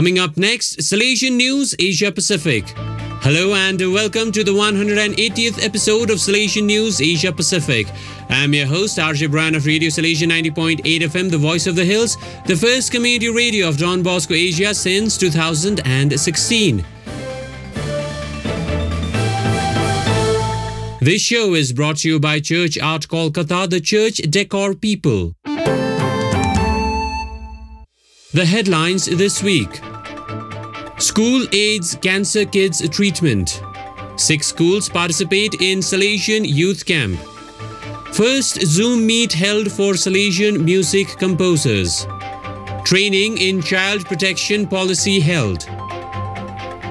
Coming up next, Salesian News Asia Pacific. Hello and welcome to the 180th episode of Salesian News Asia Pacific. I'm your host, RJ Bryan of Radio Salesian 90.8 FM, the voice of the hills, the first community radio of Don Bosco Asia since 2016. This show is brought to you by Church Art Kolkata, the church decor people. The headlines this week School AIDS Cancer Kids Treatment. Six schools participate in Salesian Youth Camp. First Zoom meet held for Salesian music composers. Training in Child Protection Policy held.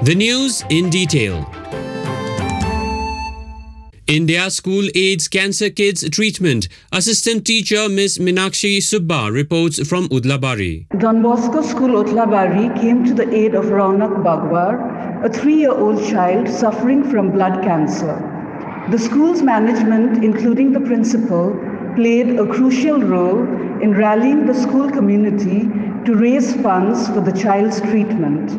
The news in detail. India School AIDS Cancer Kids Treatment. Assistant teacher Ms. Meenakshi Subba reports from Oodlabari. Don Bosco School Oodlabari came to the aid of Raunak Bagwar, a three-year-old child suffering from blood cancer. The school's management, including the principal, played a crucial role in rallying the school community to raise funds for the child's treatment.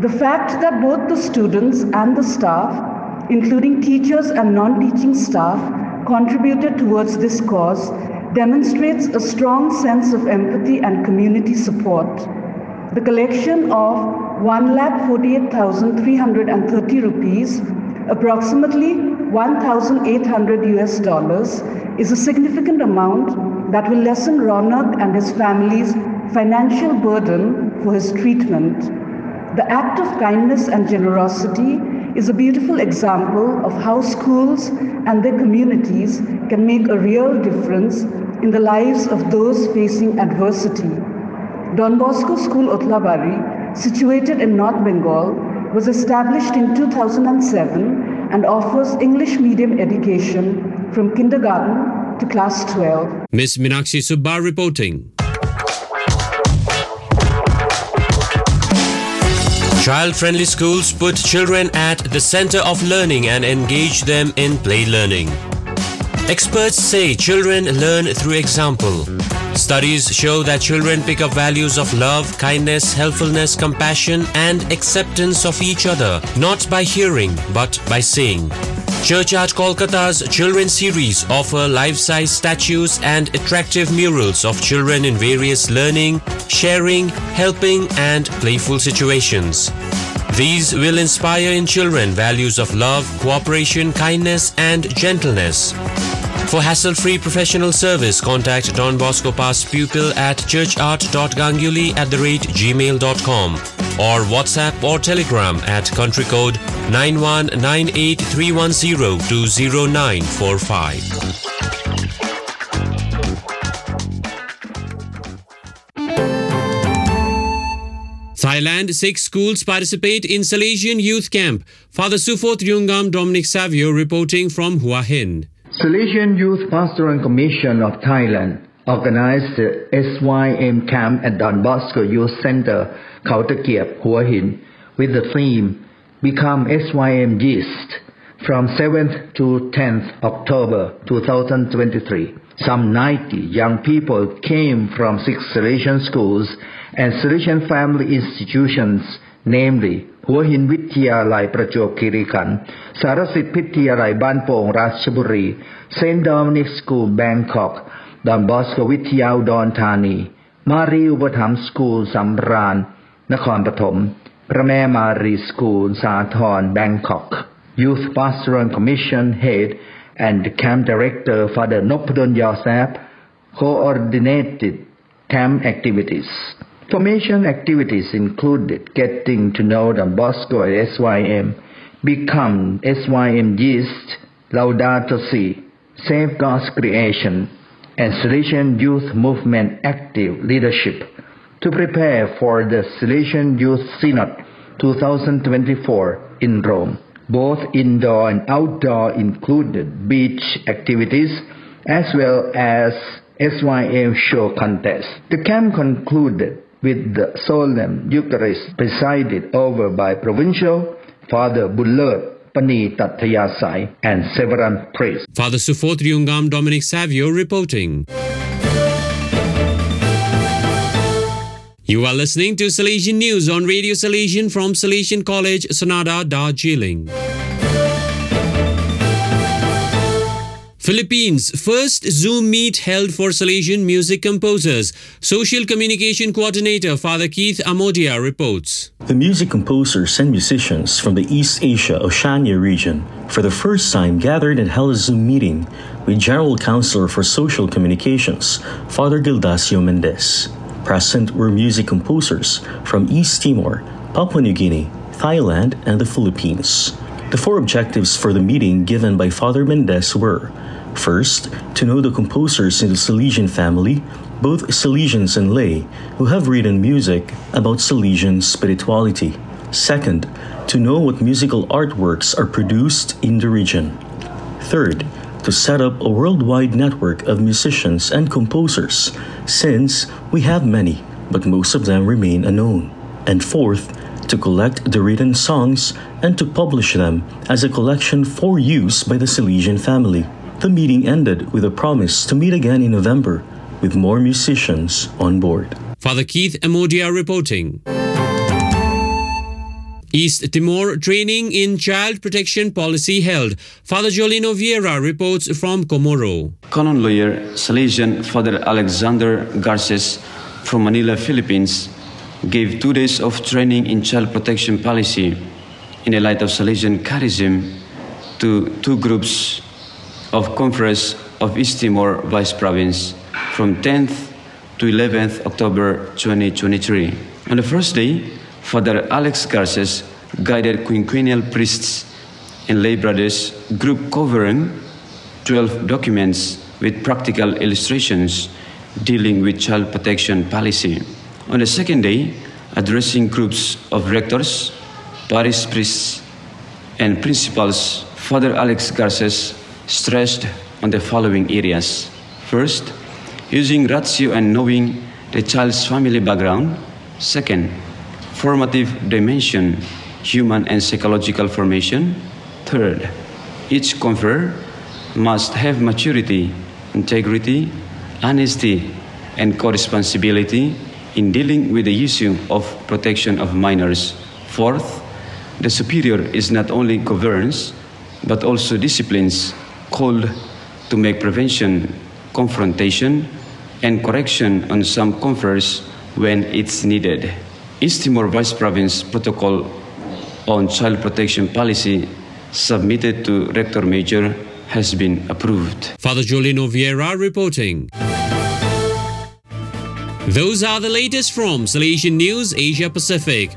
The fact that both the students and the staff including teachers and non-teaching staff, contributed towards this cause demonstrates a strong sense of empathy and community support. The collection of 1,48,330 rupees, approximately 1,800 US dollars, is a significant amount that will lessen Ronak and his family's financial burden for his treatment. The act of kindness and generosity is a beautiful example of how schools and their communities can make a real difference in the lives of those facing adversity. Don Bosco School Oodlabari, situated in North Bengal, was established in 2007 and offers English medium education from kindergarten to class 12. Ms. Meenakshi Subba reporting. Child friendly schools put children at the center of learning and engage them in play learning. Experts say children learn through example. Studies show that children pick up values of love, kindness, helpfulness, compassion, and acceptance of each other, not by hearing, but by seeing. Church Art Kolkata's Children series offer life-size statues and attractive murals of children in various learning, sharing, helping and playful situations. These will inspire in children values of love, cooperation, kindness and gentleness. For hassle-free professional service, contact Don Bosco Past Pupil at churchart.ganguly at the rate gmail.com or WhatsApp or Telegram at country code 919831020945. Thailand, six schools participate in Salesian Youth Camp. Father Suphot Riungam Dominic Savio reporting from Hua Hin. Salesian Youth Pastoral Commission of Thailand organized the SYM camp at Don Bosco Youth Center, Khao Hua Hin, with the theme Become SYM Yeast from 7th to 10th October 2023. Some 90 young people came from six Salesian schools and Salesian family institutions, namely หัวหินวิทยาลัยประจวบคีรีขันธ์ สารสิทธิพิทยาลัยบ้านโป่งราชบุรีเซนต์ดอมินิกสคูลแบงคอกดอนบอสโกวิทยาอุดรธานี มารีอุปถัมภ์สคูลสำราญ นครปฐม พระแม่มารีสคูล สาทรแบงคอก Youth Pastoral Commission Head and Camp Director Father Noppadon Yosef coordinated camp activities. Formation activities included getting to know Don Bosco at SYM, become SYM Yeast, Laudato Si, Save God's Creation, and Salesian Youth Movement Active Leadership to prepare for the Salesian Youth Synod 2024 in Rome. Both indoor and outdoor included beach activities as well as SYM show contest. The camp concluded with the solemn Eucharist presided over by Provincial Father Bullard Pani Tathayasai and several priests. Father Suphot Riungam Dominic Savio reporting. You are listening to Salesian News on Radio Salesian from Salesian College, Sonada, Darjeeling. Philippines first Zoom meet held for Salesian music composers. Social communication coordinator Father Keith Amodia reports. The music composers and musicians from the East Asia Oceania region for the first time gathered and held a Zoom meeting with General Counselor for Social Communications, Father Gildasio Mendes. Present were music composers from East Timor, Papua New Guinea, Thailand, and the Philippines. The four objectives for the meeting given by Father Mendes were First, to know the composers in the Salesian family, both Salesians and lay, who have written music about Salesian spirituality. Second, to know what musical artworks are produced in the region. Third, to set up a worldwide network of musicians and composers, since we have many, but most of them remain unknown. And fourth, to collect the written songs and to publish them as a collection for use by the Salesian family. The meeting ended with a promise to meet again in November with more musicians on board. Father Keith Amodia reporting. East Timor training in child protection policy held. Father Jolino Vieira reports from Comoro. Canon lawyer Salesian Father Alexander Garces from Manila, Philippines, gave two days of training in child protection policy in the light of Salesian charism to two groups of Conference of East Timor Vice Province from 10th to 11th October 2023. On the first day, Father Alex Garces guided quinquennial priests and lay brothers group covering 12 documents with practical illustrations dealing with child protection policy. On the second day, addressing groups of rectors, parish priests, and principals, Father Alex Garces stressed on the following areas. First, using ratio and knowing the child's family background. Second, formative dimension, human and psychological formation. Third, each confer must have maturity, integrity, honesty, and co-responsibility in dealing with the issue of protection of minors. Fourth, the superior is not only governs, but also disciplines called to make prevention, confrontation, and correction on some confreres when it's needed. East Timor Vice Province Protocol on Child Protection Policy submitted to Rector Major has been approved. Father Jolino Vieira reporting. Those are the latest from Salesian News Asia Pacific.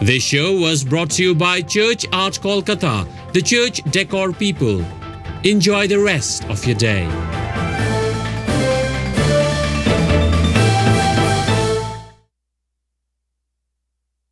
This show was brought to you by Church Art Kolkata, the church decor people. Enjoy the rest of your day.